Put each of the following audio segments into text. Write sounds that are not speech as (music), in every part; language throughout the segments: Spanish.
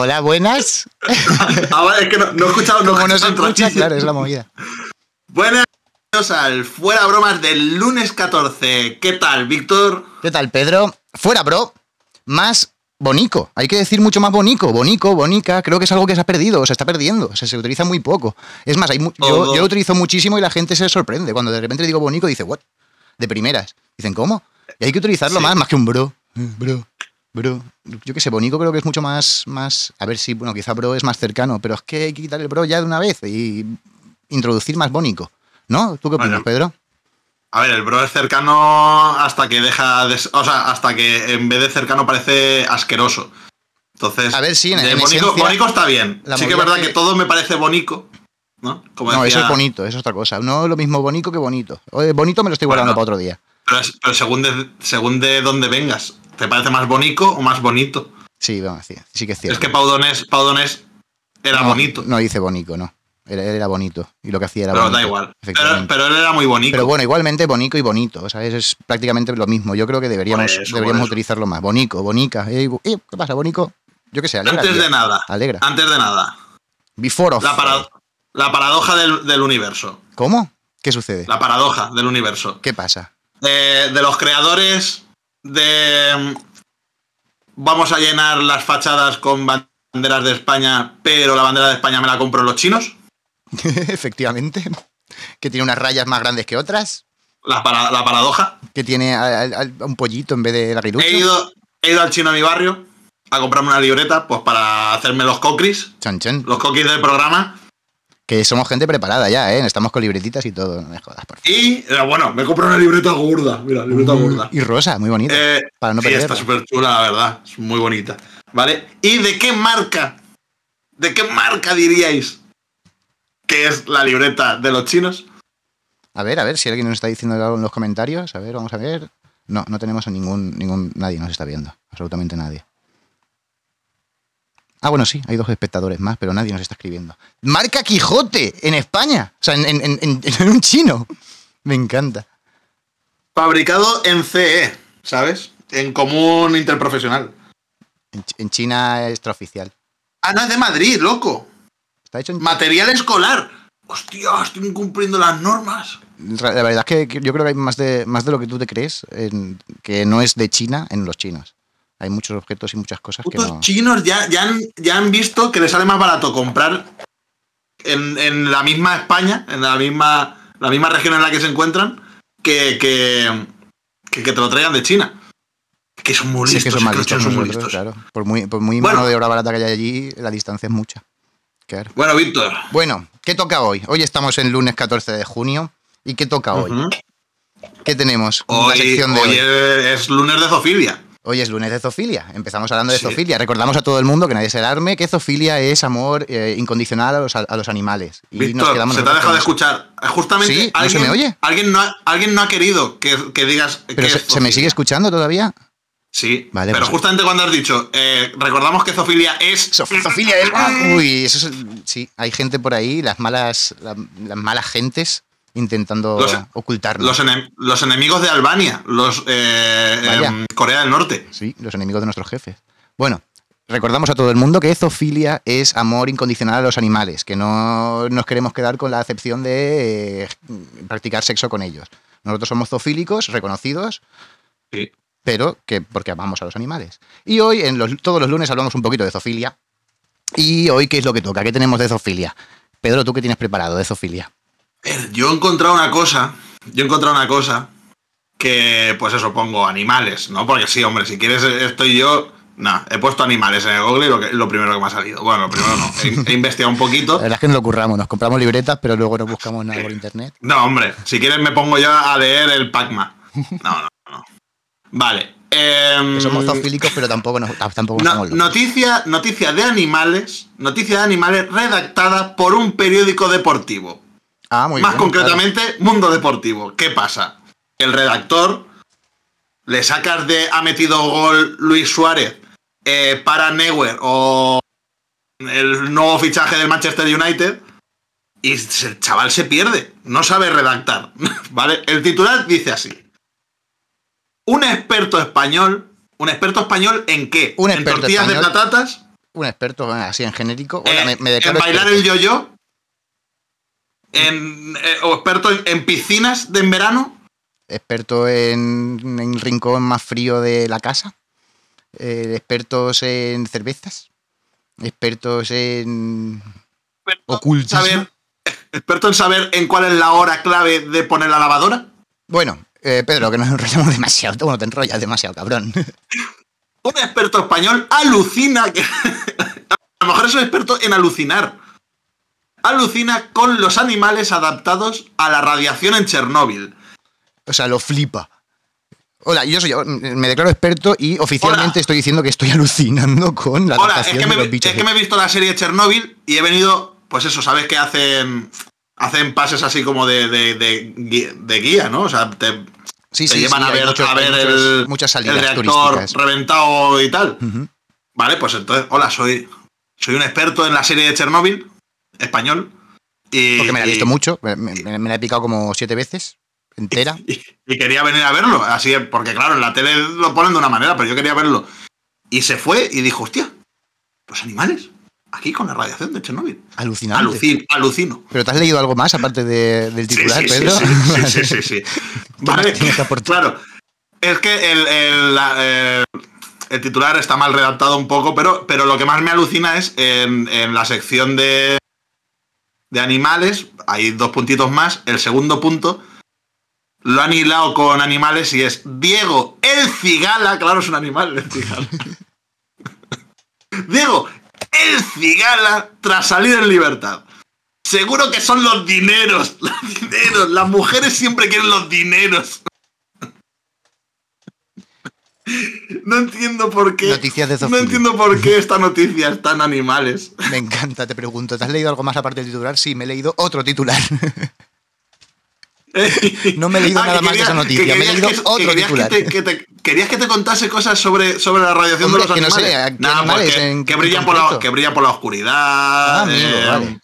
Hola, buenas. (laughs) Ahora es que no, no he escuchado, no, Como no se escucha, claro, es la movida. Buenas al Fuera Bromas del lunes 14. ¿Qué tal, Víctor? ¿Qué tal, Pedro? Fuera, bro. Más bonico. Hay que decir mucho más bonico. Bonico, bonica. Creo que es algo que se ha perdido, se está perdiendo. O sea, se utiliza muy poco. Es más, hay mu- yo, lo utilizo muchísimo y la gente se sorprende. Cuando de repente digo bonico, dice, ¿what? De primeras. Dicen, ¿cómo? Y hay que utilizarlo Sí. más, más que un bro. Bro. Bro. Yo qué sé, bonico creo que es mucho más, más. A ver si, bueno, quizá bro es más cercano, pero es que hay que quitar el bro ya de una vez y introducir más bónico. ¿No? ¿Tú qué opinas, Bueno. Pedro? A ver, el bro es cercano hasta que deja de... O sea, hasta que en vez de cercano parece asqueroso. Entonces, A ver, sí, en- en bonico, esencia, bonico está bien. Sí que es verdad que- que todo me parece bonico, ¿no? Como No, eso es bonito, eso es otra cosa. No es lo mismo bonito que bonito. Bonito me lo estoy guardando Bueno. para otro día. Pero, es- pero según, de, según de dónde vengas, ¿te parece más bonito o más bonito? Sí, vamos, sí, sí que es cierto. Es que Pau Donés, Pau Donés era no, bonito. No dice bonito, no. Era, era bonito. Y lo que hacía era pero bonito. da igual. Pero, pero él era muy bonito. Pero bueno, igualmente bonico y bonito. O sea, es, prácticamente lo mismo. Yo creo que deberíamos, eso, deberíamos utilizarlo más. Bonico, bonica. Eh, eh, ¿Qué pasa, bonico? Yo qué sé, alegra. antes tío. de nada. Alegra. Antes de nada. Before of. La, para- la paradoja del, del universo. ¿Cómo? ¿Qué sucede? La paradoja del universo. ¿Qué pasa? De, de los creadores de. Vamos a llenar las fachadas con banderas de España, pero la bandera de España me la compro los chinos. (laughs) Efectivamente. Que tiene unas rayas más grandes que otras. La, para- la paradoja. Que tiene a- a- a- un pollito en vez de la He ido, he ido al chino de mi barrio a comprarme una libreta pues para hacerme los coquis, los coquis del programa. Que somos gente preparada ya, ¿eh? Estamos con libretitas y todo. No me jodas, por favor. Y eh, bueno, me compré una libreta gorda. Mira, libreta gorda. Y rosa, muy bonita. Eh, para no sí, perderla. está súper chula, la verdad. Es muy bonita. ¿Vale? ¿Y de qué marca? ¿De qué marca diríais que es la libreta de los chinos? A ver, a ver si alguien nos está diciendo algo en los comentarios. A ver, vamos a ver. No, no tenemos a ningún, ningún. Nadie nos está viendo. Absolutamente nadie. Ah, bueno, sí, hay dos espectadores más, pero nadie nos está escribiendo. Marca Quijote en España. O sea, en, en- en- en (laughs) un chino. Me encanta. Fabricado en CE, ¿sabes? En común interprofesional. En, Ch- en China extraoficial. Ah, no, es de Madrid, loco. Está hecho en Material escolar. Hostia, estoy incumpliendo las normas. La verdad es que yo creo que hay más de, más de lo que tú te crees que no es de China en los chinos. Hay muchos objetos y muchas cosas que no. chinos ya, ya, han, ya han visto que les sale más barato comprar en, en la misma España, en la misma, la misma región en la que se encuentran, que, que, que, que te lo traigan de China. Que son muy Sí, es listos. que son que listos son muy listos. claro. Por muy, por muy Bueno. mano de obra barata que haya allí, la distancia es mucha. Claro. Bueno, Víctor. Bueno, ¿qué toca hoy? Hoy estamos en lunes 14 de junio. ¿Y qué toca hoy? ¿Qué tenemos? La Hoy, sección de hoy hoy. es, es lunes de zoofilia. Hoy es lunes de zoofilia. Empezamos hablando de Sí. zoofilia. Recordamos a todo el mundo que nadie se alarme que zoofilia es amor eh, incondicional a los, a los animales. Y nos quedamos se te ha dejado de escuchar. Justamente Sí, ¿no alguien, se me oye? Alguien, no ha, alguien no ha querido que, que digas. Pero se, me sigue escuchando todavía? Sí, Vale, pero pues- justamente cuando has dicho, eh, recordamos que zoofilia es. Zoofilia es... Ah, Uy, eso es... Sí, hay gente por ahí, las malas, la- las malas gentes intentando Los- ocultarnos. Los, enem- los enemigos de Albania, los eh, em, Corea del Norte. Sí, los enemigos de nuestros jefes. Bueno, recordamos a todo el mundo que zoofilia es amor incondicional a los animales, que no nos queremos quedar con la acepción de eh, practicar sexo con ellos. Nosotros somos zoofílicos, reconocidos, Sí. pero que porque amamos a los animales. Y hoy, en los, todos los lunes, hablamos un poquito de zoofilia. Y hoy, ¿qué es lo que toca? ¿Qué tenemos de zoofilia? Pedro, ¿tú qué tienes preparado de zoofilia? Eh, Yo he encontrado una cosa, yo he encontrado una cosa que, pues eso, pongo animales, ¿no? Porque sí, hombre, si quieres, eh, estoy yo. No, he puesto animales en el Google y lo, que- lo primero que me ha salido. Bueno, lo primero no. He, he investigado un poquito. La verdad es que nos lo curramos, nos compramos libretas, pero luego no buscamos nada por internet. No, hombre, si quieres me pongo yo a leer el Pacma. No, no, no. Vale. Que somos zoofílicos, pero tampoco, nos, tampoco no- somos noticia, noticia de animales. Noticia de animales redactada por un periódico deportivo. Ah, muy Más bien, concretamente, Mundo Deportivo. ¿Qué pasa? El redactor le sacas de ha metido gol Luis Suárez eh, para Neuer o el nuevo fichaje del Manchester United y el chaval se pierde, no sabe redactar, (laughs) ¿vale? El titular dice así. Un experto español, un experto español en qué? Un en experto tortillas de patatas, Un experto así en genérico. Hola, Eh, me, me en bailar experto. el yo-yo. En, eh, o experto en, en piscinas de en verano. experto en, en el rincón más frío de la casa, eh, expertos en cervezas, expertos en Experto Ocultismo. saber- experto en saber en cuál es la hora clave de poner la lavadora. Bueno, eh, Pedro, que nos enrollamos demasiado. Bueno, te enrollas demasiado, cabrón. Un experto español alucina que. (laughs) A lo mejor es un experto en alucinar. Alucina con los animales adaptados a la radiación en Chernóbil. O sea, lo flipa. Hola, yo soy, me declaro experto y oficialmente Hola. estoy diciendo que estoy alucinando con la Hola, es adaptación que, de me, los bichos. es que me he visto la serie Chernóbil y he venido. Pues eso, sabes que hacen. Hacen pases así como de, de, de gui- de guía, ¿no? O sea, te, sí, te sí, llevan sí, a ver, muchos- a ver muchos- el, muchas el salidas reactor reventado y tal. Vale, pues entonces, hola, soy, soy un experto en la serie de Chernóbil, español. Y, Porque me la he visto y- mucho, me, me- me la he picado como siete veces, entera. (laughs) y, y quería venir a verlo. Así, es, porque claro, en la tele lo ponen de una manera, pero yo quería verlo. Y se fue y dijo, hostia, los animales, aquí con la radiación de Chernóbil. Alucinante. Alucino, alucino. ¿Pero te has leído algo más aparte de- del titular, sí, sí, Pedro? sí, sí, sí, sí, (laughs) Vale, claro. Es que el, el- la- eh, el titular está mal redactado un poco, pero, pero lo que más me alucina es en, en la sección de, de animales, hay dos puntitos más. El segundo punto lo han hilado con animales y es Diego el cigala, claro, es un animal el cigala. (laughs) Diego el cigala tras salir en libertad. Seguro que son los dineros, (laughs) los dineros. Las mujeres siempre quieren los dineros. No entiendo por qué. Noticias de no entiendo por qué esta noticia está en animales. Me encanta, te pregunto, ¿te has leído algo más aparte del titular? Sí, me he leído otro titular. (laughs) No me he leído nada más de esa noticia, me he querías leído que- otro titular. Te, te- querías que te contase cosas sobre, sobre la radiación Hombre, de los que no sé, animales. ¿a qué Nada, pues animales que, en- que en brillan por la, que brillan por la oscuridad. Ah, amigo, eh, vale.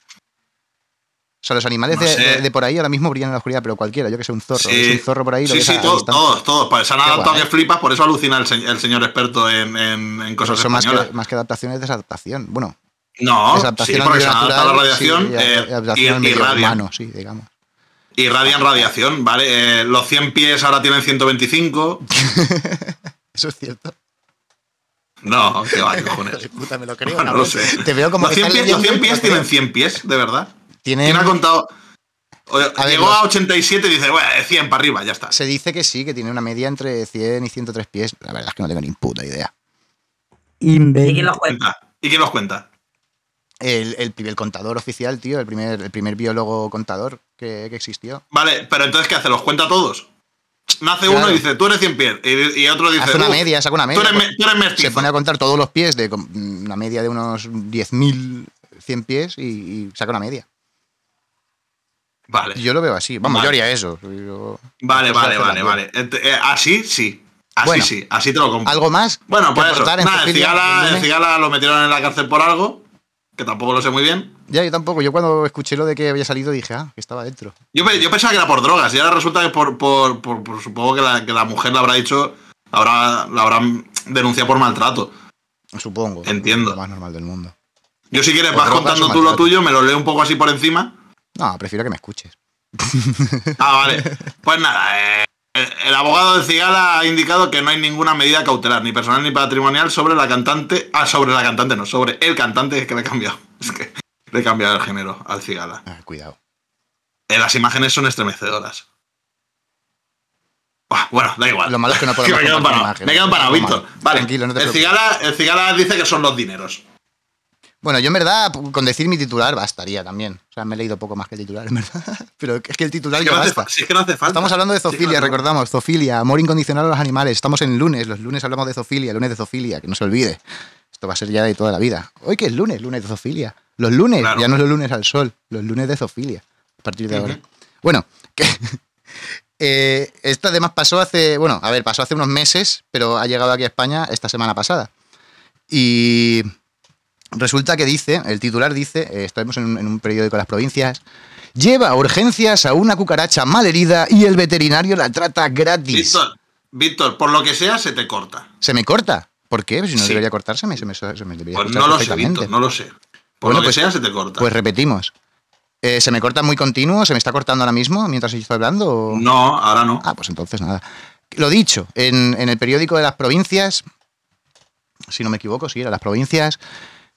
O sea, los animales no de, sé. de- de por ahí ahora mismo brillan en la oscuridad, pero cualquiera, yo que sé, un zorro. Sí. Un zorro por ahí, lo sí, ves sí, a to- distancia. todos, todos. Pues se han adaptado que flipas, por eso alucina el, se- el señor experto en, en- en cosas Eso más que, más que adaptación es desadaptación. Bueno, No, sí, porque se adaptado a la radiación sí, eh, y al y, humano, sí, digamos. Irradian radiación, ¿vale? Eh, los 100 pies ahora tienen 125. (laughs) Eso es cierto. No, qué va, cojones. (laughs) Puta, me lo creo. No, lo sé. Te veo como los que 100 estás pies, los 100 leyendo y pies tienen creo. 100 pies, de verdad. Tienen- ¿Quién ha contado? A ver, llegó los- a 87 y dice, bueno, de 100 para arriba, ya está. Se dice que sí, que tiene una media entre 100 y 103 pies. La verdad es que no tengo ni puta idea. ¿Y quién los cuenta? ¿Y quién los cuenta? El, el, contador oficial, tío, el primer, el primer biólogo contador que, que existió. Vale, pero entonces, ¿qué hace? ¿Los cuenta todos? Nace Claro. uno y dice, tú eres 100 pies. Y, y otro dice, Hace una "Uf, media, saca una Tú media. eres, me- tú eres mestizo. Se pone a contar todos los pies de una media de unos 10.100 pies y, y saca una media. Vale, Yo lo veo así. Vamos, Vale. yo haría eso. Yo- vale, vale, la vale, vale. Eh, así sí. Así Bueno. sí, así te lo compro. ¿Algo más? Bueno, pues eso. Nada, el Zoofilia? cigala, el Dime. cigala lo metieron en la cárcel por algo, que tampoco lo sé muy bien. Ya, yo tampoco. Yo cuando escuché lo de que había salido dije, ah, que estaba dentro. Yo, pe- yo pensaba que era por drogas y ahora resulta que por, por, por- por- supongo que la, que la mujer le habrá dicho, la habrá, la habrán denunciado por maltrato. Supongo. Entiendo. Lo más normal del mundo. Yo si quieres vas contando tú lo tuyo, me lo leo un poco así por encima. No, prefiero que me escuches. (laughs) Ah, vale. Pues nada, eh, el abogado de Cigala ha indicado que no hay ninguna medida cautelar, ni personal ni patrimonial, sobre la cantante. Ah, sobre la cantante, no, sobre el cantante, es que le he cambiado. (laughs) Es que le he cambiado el género al Cigala. Ah, cuidado. Eh, las imágenes son estremecedoras. Buah, bueno, da igual. Lo malo es que no (laughs) podemos me quedo compartir parado, imágenes. me quedo parado, Normal. Víctor. Vale, Tranquilo, no te el, cigala, el Cigala dice que son los dineros. Bueno, yo en verdad, con decir mi titular bastaría también. O sea, me he leído poco más que el titular, (laughs) en verdad. Pero es que el titular Es que ya no basta. si es que no hace falta. Estamos hablando de Si es que no zoofilia, recordamos, zoofilia, amor incondicional a los animales. Estamos en lunes, los lunes hablamos de zoofilia, lunes de zoofilia, que no se olvide. Esto va a ser ya de toda la vida. Hoy que es lunes, lunes de zoofilia. Los lunes, Claro. ya no los lunes al sol, los lunes de zoofilia, a partir de ahora. Bueno, (laughs) que, eh, esto además pasó hace, bueno, a ver, pasó hace unos meses, pero ha llegado aquí a España esta semana pasada. Y resulta que dice, el titular dice, eh, estamos en un, en un periódico de las provincias, lleva a urgencias a una cucaracha malherida y el veterinario la trata gratis. Víctor, Víctor, por lo que sea, se te corta. ¿Se me corta? ¿Por qué? Si no Sí. debería cortárseme, se me, se me debería Pues cortar no lo sé. Víctor, no lo sé. Por Bueno, lo que pues- sea, se te corta. Pues repetimos. Eh, ¿Se me corta muy continuo? ¿Se me está cortando ahora mismo mientras estoy hablando? o- no, ahora no. Ah, pues entonces nada. Lo dicho, en, en el periódico de las provincias, si no me equivoco, sí, era las provincias,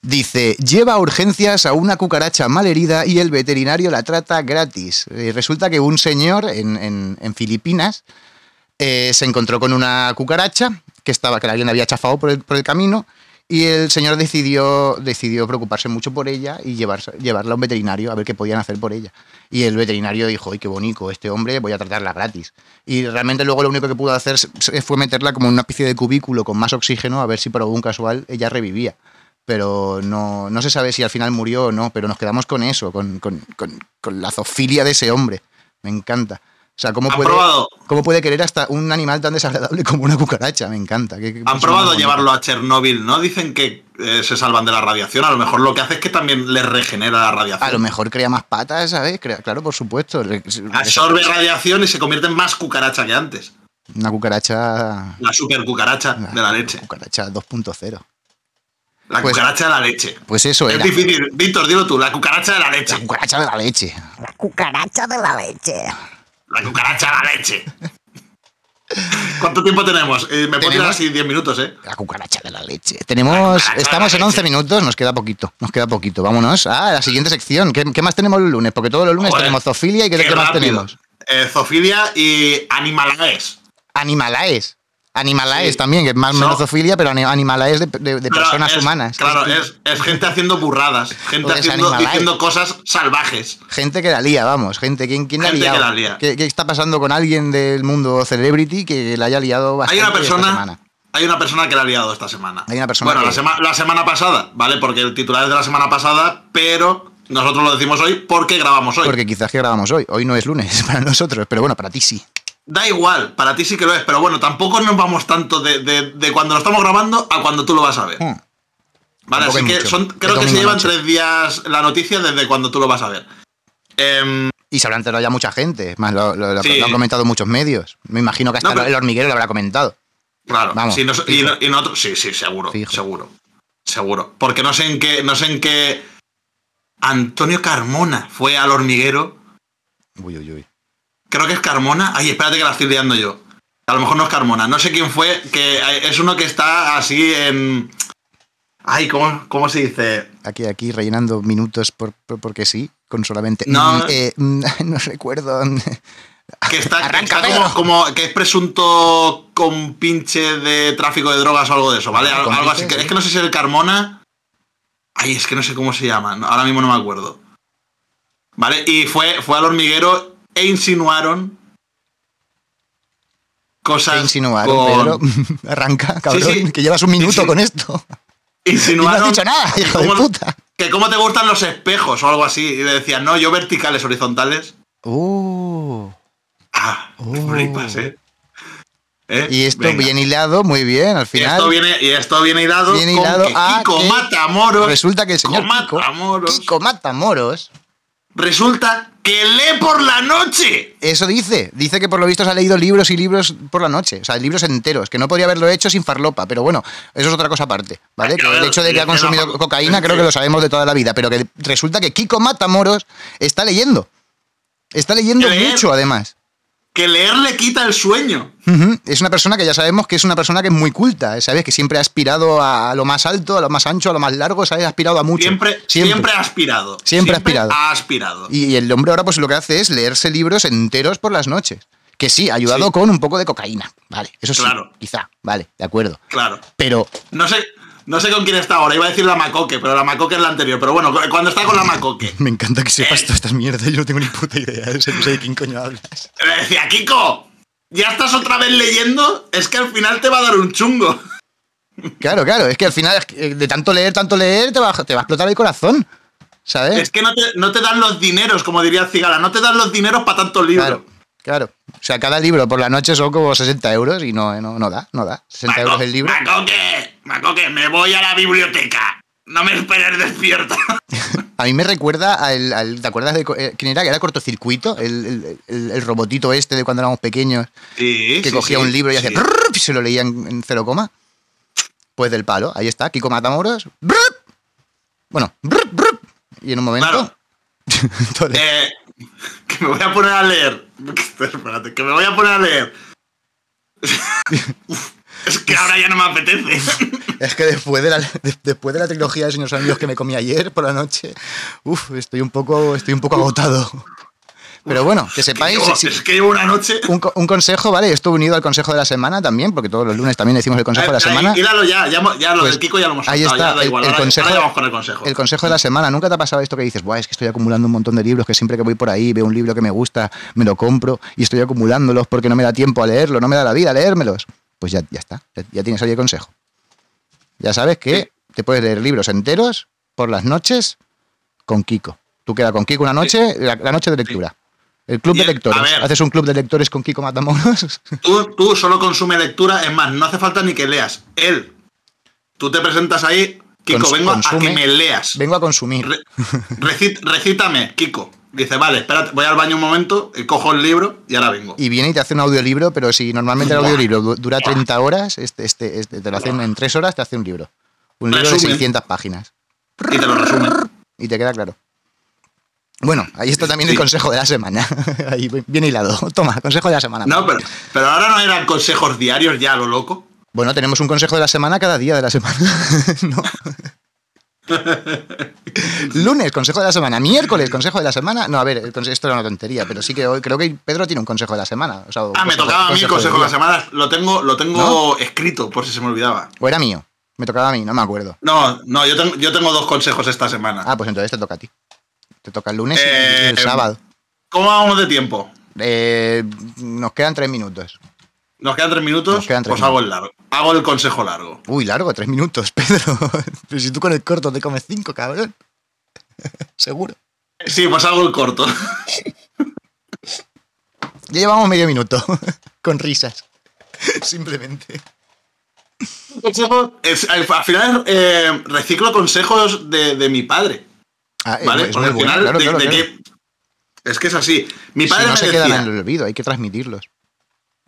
dice, lleva urgencias a una cucaracha malherida y el veterinario la trata gratis. Eh, resulta que un señor en, Filipinas eh, se encontró con una cucaracha que, estaba, que alguien había chafado por el, por el camino y el señor decidió, decidió preocuparse mucho por ella y llevarse- llevarla a un veterinario a ver qué podían hacer por ella. Y el veterinario dijo, ¡ay, qué bonito, este hombre, voy a tratarla gratis! Y realmente luego lo único que pudo hacer fue meterla como en una especie de cubículo con más oxígeno a ver si por algún casual ella revivía. Pero no, no se sabe si al final murió o no, pero nos quedamos con eso, con, con- con- con la zoofilia de ese hombre. Me encanta. O sea, ¿cómo ¿Han puede, ¿cómo puede querer hasta un animal tan desagradable como una cucaracha? Me encanta. Qué- qué han probado llevarlo a Chernóbil? ¿No dicen que eh, se salvan de la radiación? A lo mejor lo que hace es que también les regenera la radiación. A lo mejor crea más patas, ¿sabes? Crea- claro, por supuesto. Absorbe radiación y se convierte en más cucaracha que antes. Una cucaracha. La super cucaracha de la leche. Cucaracha 2.0. La Pues- cucaracha de la leche. Pues eso Es era. difícil. Víctor, dilo tú. La cucaracha de la La leche. cucaracha de la leche. La cucaracha de la leche. La cucaracha de la leche. (laughs) ¿Cuánto tiempo tenemos? Eh, me puedo tirar así 10 minutos, ¿eh? La cucaracha de la leche. Tenemos. Estamos la en 11 leche. minutos, nos queda poquito. Nos queda poquito. Vámonos a la siguiente sección. ¿Qué, qué más tenemos los lunes? Porque todos los lunes Joder, tenemos zoofilia y ¿qué, Qué qué más tenemos? Eh, zoofilia y animalaes. Animalaes. Animalaes Sí. también, que es más o menos zoofilia, pero ani- animalaes de, de- personas es- humanas. Claro, Es- gente haciendo burradas. Gente Pues haciendo, diciendo cosas salvajes. Gente que la lía, vamos, gente. ¿Quién, quién la que la lía. ¿Qué, qué está pasando con alguien del mundo celebrity que la haya liado Hay bastante una esta persona. semana? Hay una persona que la ha liado esta semana. Hay una persona Bueno, que- la, sema- la semana pasada, ¿vale? Porque el titular es de la semana pasada, pero nosotros lo decimos hoy porque grabamos hoy. Porque quizás que grabamos hoy. Hoy no es lunes (laughs) para nosotros, pero bueno, para ti sí. Da igual, para ti sí que lo es, pero bueno, tampoco nos vamos tanto de, de- de cuando lo estamos grabando a cuando tú lo vas a ver. Hmm. Vale, así que mucho. son, creo que se llevan noche. tres días la noticia desde cuando tú lo vas a ver. Em, Y se habrá enterado ya mucha gente. Más lo, lo- lo- Sí. lo han comentado muchos medios. Me imagino que hasta No, pero- el hormiguero lo habrá comentado. claro, Vamos, sí, nos- y, fijo. no- y nosotros, sí, sí, seguro, Fijo. seguro, seguro. Porque no sé en qué, no sé en qué Antonio Carmona fue al hormiguero. Uy, uy, uy. Creo que es Carmona. Ay, espérate que la estoy liando yo. A lo mejor no es Carmona. No sé quién fue, que es uno que está así en... Ay, ¿cómo, cómo se dice? Aquí, aquí, rellenando minutos por, por- porque sí, con solamente. No. Eh, (laughs) no recuerdo. Que está, que está como, como- que es presunto con pinche de tráfico de drogas o algo de eso, ¿vale? Algo, así. sí. Es que no sé si es el Carmona. Ay, es que no sé cómo se llama. Ahora mismo no me acuerdo. ¿Vale? Y fue, fue al hormiguero e insinuaron cosas. Te insinuaron, con- Pedro. (laughs) Arranca, cabrón, sí. que llevas un minuto con esto. Y no Insinuaron. has dicho nada, que hijo de cómo- puta. Que cómo te gustan los espejos o algo así. Y le decían, no, yo verticales, horizontales. Uh. Ah, Oh. flipas, ¿eh? ¿Eh? Y esto Venga. bien hilado, muy bien, al Y final. esto viene, y esto viene hilado, Viene con hilado que a Kiko Matamoros. Resulta que el señor Kiko Kiko, Matamoros. Kiko Matamoros, Resulta que lee por la noche. eso dice. Dice que por lo visto se ha leído libros y libros por la noche. O sea, libros enteros, que no podría haberlo hecho sin farlopa. Pero bueno, eso es otra cosa aparte. ¿Vale? Ay, Que a el hecho de que ha la consumido cocaína creo que- lo sabemos de toda la vida. Pero que resulta que Kiko Matamoros está leyendo. Está leyendo mucho, además. Que leer le quita el sueño. Es una persona que ya sabemos que es una persona que es muy culta, ¿sabes? Que siempre ha aspirado a lo más alto, a lo más ancho, a lo más largo, ¿sabes? Ha aspirado a mucho. Siempre, siempre, ha aspirado. Siempre ha aspirado. Ha aspirado. Y el hombre ahora pues lo que hace es leerse libros enteros por las noches. Que sí, ayudado Sí. con un poco de cocaína. Vale, eso sí, Claro. quizá. Vale, de acuerdo. Claro. Pero No sé, no sé con quién está ahora. Iba a decir la Macoque, pero la Macoque es la anterior. Pero bueno, cu- cuando está con la Macoque. (laughs) me encanta que sepas Eh. todas estas mierdas. Yo no tengo ni puta idea. No sé, de quién coño hablas. (laughs) Le decía, Kiko, ¿ya estás otra vez leyendo? Es que al final te va a dar un chungo. (laughs) Claro, claro. Es que al final, eh, de tanto leer, tanto leer, te va, te va a explotar el corazón. ¿Sabes? Es que no te, no te dan los dineros, como diría Cigala, no te dan los dineros para tantos libros. Claro, claro. O sea, cada libro por la noche son como 60 euros y no, no, no da, no da. 60 euros el libro. Macoque, Me voy a la biblioteca. No me esperes despierto. (laughs) A mí me recuerda al, al- ¿te acuerdas de eh, quién era? Que era cortocircuito, el, el- el- el robotito este de cuando éramos pequeños, Sí, que sí, cogía sí, un libro y hacía y se lo leía en, en cero coma. Pues del palo, ahí está, Kiko Matamoros. ¡brup! Bueno, ¡brup, brup! y en un momento. Claro. (laughs) Entonces, Eh, que me voy a poner a leer. (laughs) Espérate, que me voy a poner a leer. Es que ahora ya no me apetece. (laughs) es que después de, la, de- después de la trilogía de Señores Amigos que me comí ayer por la noche, uf, estoy un poco, estoy un poco agotado. Pero bueno, que sepáis. Si- Es que llevo una noche. un, un consejo, ¿vale? Esto unido al consejo de la semana también, porque todos los lunes también decimos el consejo de la semana. Hílalo ya, ya, ya lo Pues del Kiko ya lo hemos ahí está, ya el- igual. el ahora, consejo- ahora vamos con el consejo. El consejo de la semana. ¿Nunca te ha pasado esto que dices, Buah, es que estoy acumulando un montón de libros que siempre que voy por ahí veo un libro que me gusta, me lo compro y estoy acumulándolos porque no me da tiempo a leerlo, no me da la vida a leérmelos? Pues ya, ya está, ya, tienes ahí el consejo. Ya sabes que te puedes leer libros enteros por las noches con Kiko. Tú quedas con Kiko una noche, la, la noche de lectura. El club Y de el- lectores. ver. ¿Haces un club de lectores con Kiko Matamoros? (laughs) Tú, tú solo consume lectura, es más, no hace falta ni que leas. Él, tú te presentas ahí, Kiko, Cons- vengo a que me leas. Vengo a consumir. Re- recit- recítame, Kiko. Dice, vale, espérate, voy al baño un momento, y cojo el libro y ahora vengo. Y viene y te hace un audiolibro, pero si normalmente el audiolibro du- dura 30 horas, este, este, este te lo hacen en 3 horas, te hace un libro. Un libro de Resumen. 600 páginas. Y te lo resume. Y te queda claro. Bueno, ahí está también el Sí. consejo de la semana. (laughs) Ahí bien hilado. Toma, consejo de la semana. No, pero, pero ahora no eran consejos diarios ya, a lo loco. Bueno, tenemos un consejo de la semana cada día de la semana. (laughs) No. (laughs) Lunes, consejo de la semana. Miércoles, consejo de la semana. No, a ver, esto era una tontería, pero sí que hoy creo que Pedro tiene un consejo de la semana. o sea, un Ah, me tocaba a mí el consejo de la semana. Lo tengo, lo tengo escrito, por si se me olvidaba. O era mío. Me tocaba a mí, no me acuerdo. No, no, yo tengo, yo tengo dos consejos esta semana. Ah, pues entonces te toca a ti. Te toca el lunes y- Eh, y el sábado. ¿Cómo vamos de tiempo? Eh, nos quedan tres minutos. ¿Nos quedan tres minutos? Nos quedan tres pues hago el largo. Hago el consejo largo. Uy, largo, tres minutos, (laughs) Pedro. Pero si tú con el corto te comes cinco, cabrón. (laughs) Seguro. Sí, pues hago el corto. (laughs) Ya llevamos medio minuto. con risas. Simplemente. Consejo- es- al al final eh, reciclo consejos de, de mi padre. Ah, eh, ¿Vale? es muy al bueno, final, claro, de- claro, de claro. que- es que es así. Mi Si padre no me se decía, quedan en el olvido, hay que transmitirlos.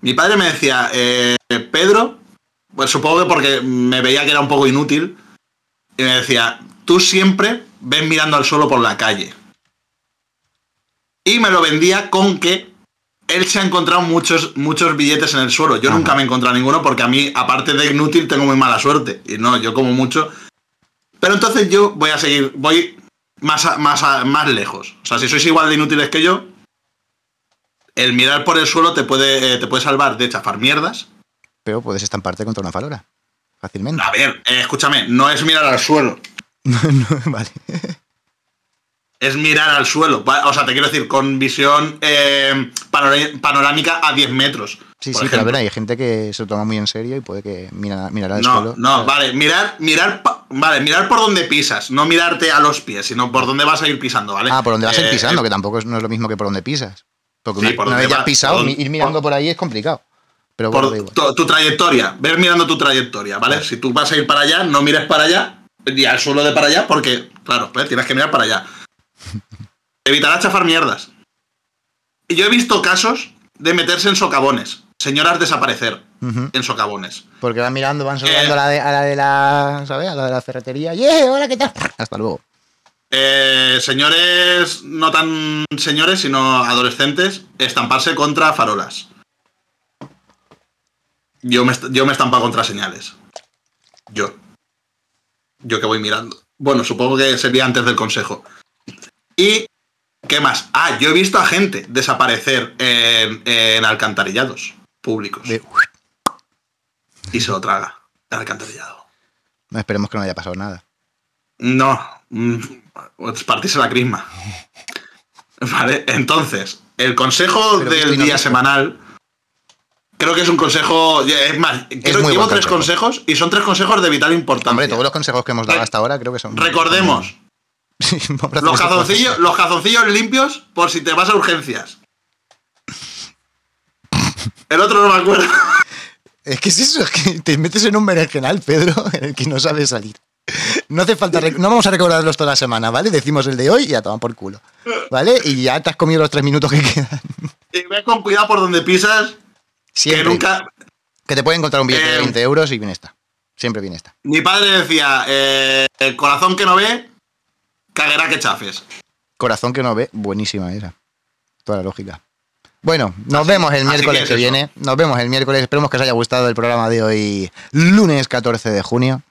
Mi padre me decía, eh, Pedro, pues supongo que porque me veía que era un poco inútil, y me decía, tú siempre ves mirando al suelo por la calle. Y me lo vendía con que él se ha encontrado muchos, muchos billetes en el suelo. Yo Ajá. nunca me he encontrado ninguno porque a mí, aparte de inútil, tengo muy mala suerte. Y no, yo como mucho. Pero entonces yo voy a seguir, voy más, a- más, a- más lejos. O sea, si sois igual de inútiles que yo, el mirar por el suelo te puede, eh, te puede salvar de chafar mierdas. Pero puedes estamparte contra una falora. Fácilmente. A ver, eh, escúchame, no es mirar al suelo, (laughs) No, vale. es mirar al suelo. O sea, te quiero decir, con visión eh, panorámica a 10 metros. Sí, sí, pero a ver, ejemplo. hay gente que se lo toma muy en serio y puede que mira, mirará al No, suelo. no, vale, mirar, mirar, vale, mirar por donde pisas, no mirarte a los pies, sino por donde vas a ir pisando, ¿vale? Ah, por donde vas a ir Eh, pisando, que tampoco es, no es lo mismo que por donde pisas. Porque Sí, una, por vez ya has pisado, por- ir mirando por ahí es complicado. Pero por bueno, igual. tu, tu trayectoria, ver mirando tu trayectoria, ¿vale? Si tú vas a ir para allá, no mires para allá y al suelo de para allá porque, claro, pues, tienes que mirar para allá. (laughs) Evitará chafar mierdas. Y yo he visto casos de meterse en socavones, señoras desaparecer en socavones. Porque van mirando, van saludando Eh. a, la de, a la de la, ¿sabes? A la de la ferretería. ¡Yeah! Hola, ¿qué tal? Hasta luego. Eh, señores, no tan señores, sino adolescentes, estamparse contra farolas. Yo me, yo me he estampado contra señales. Yo. Yo que voy mirando. Bueno, supongo que sería antes del consejo. Y, ¿qué más? Ah, yo he visto a gente desaparecer en, en alcantarillados públicos. De- Y se lo traga. El alcantarillado. Esperemos que no haya pasado nada. No, mm, es partirse la crisma. Vale, entonces, el consejo Pero del día semanal, creo que es un consejo, es más, creo, muy llevo tres consejo. consejos y son tres consejos de vital importancia. Hombre, todos los consejos que hemos dado Re- hasta ahora creo que son. Recordemos, (laughs) Sí, los proceso. los limpios por si te vas a urgencias. El otro no me acuerdo. (laughs) Es que es eso, es que te metes en un berenjenal, Pedro, en el que no sabes salir. No hace falta, no vamos a recordarlos toda la semana, ¿vale? Decimos el de hoy y ya toman por culo. ¿Vale? Y ya te has comido los tres minutos que quedan. Y ve con cuidado por donde pisas, que Siempre. nunca, Que te pueden encontrar un billete de Eh, 20 euros y bien está. Siempre viene esta. Mi padre decía, eh, el corazón que no ve, caguerá que chafes. Corazón que no ve, buenísima era. Toda la lógica. Bueno, nos Así- vemos el miércoles que es que, viene. Nos vemos el miércoles. Esperemos que os haya gustado el programa de hoy, lunes 14 de junio.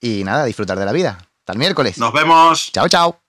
Y nada, disfrutar de la vida. Hasta el miércoles. Nos vemos. Chao, chao.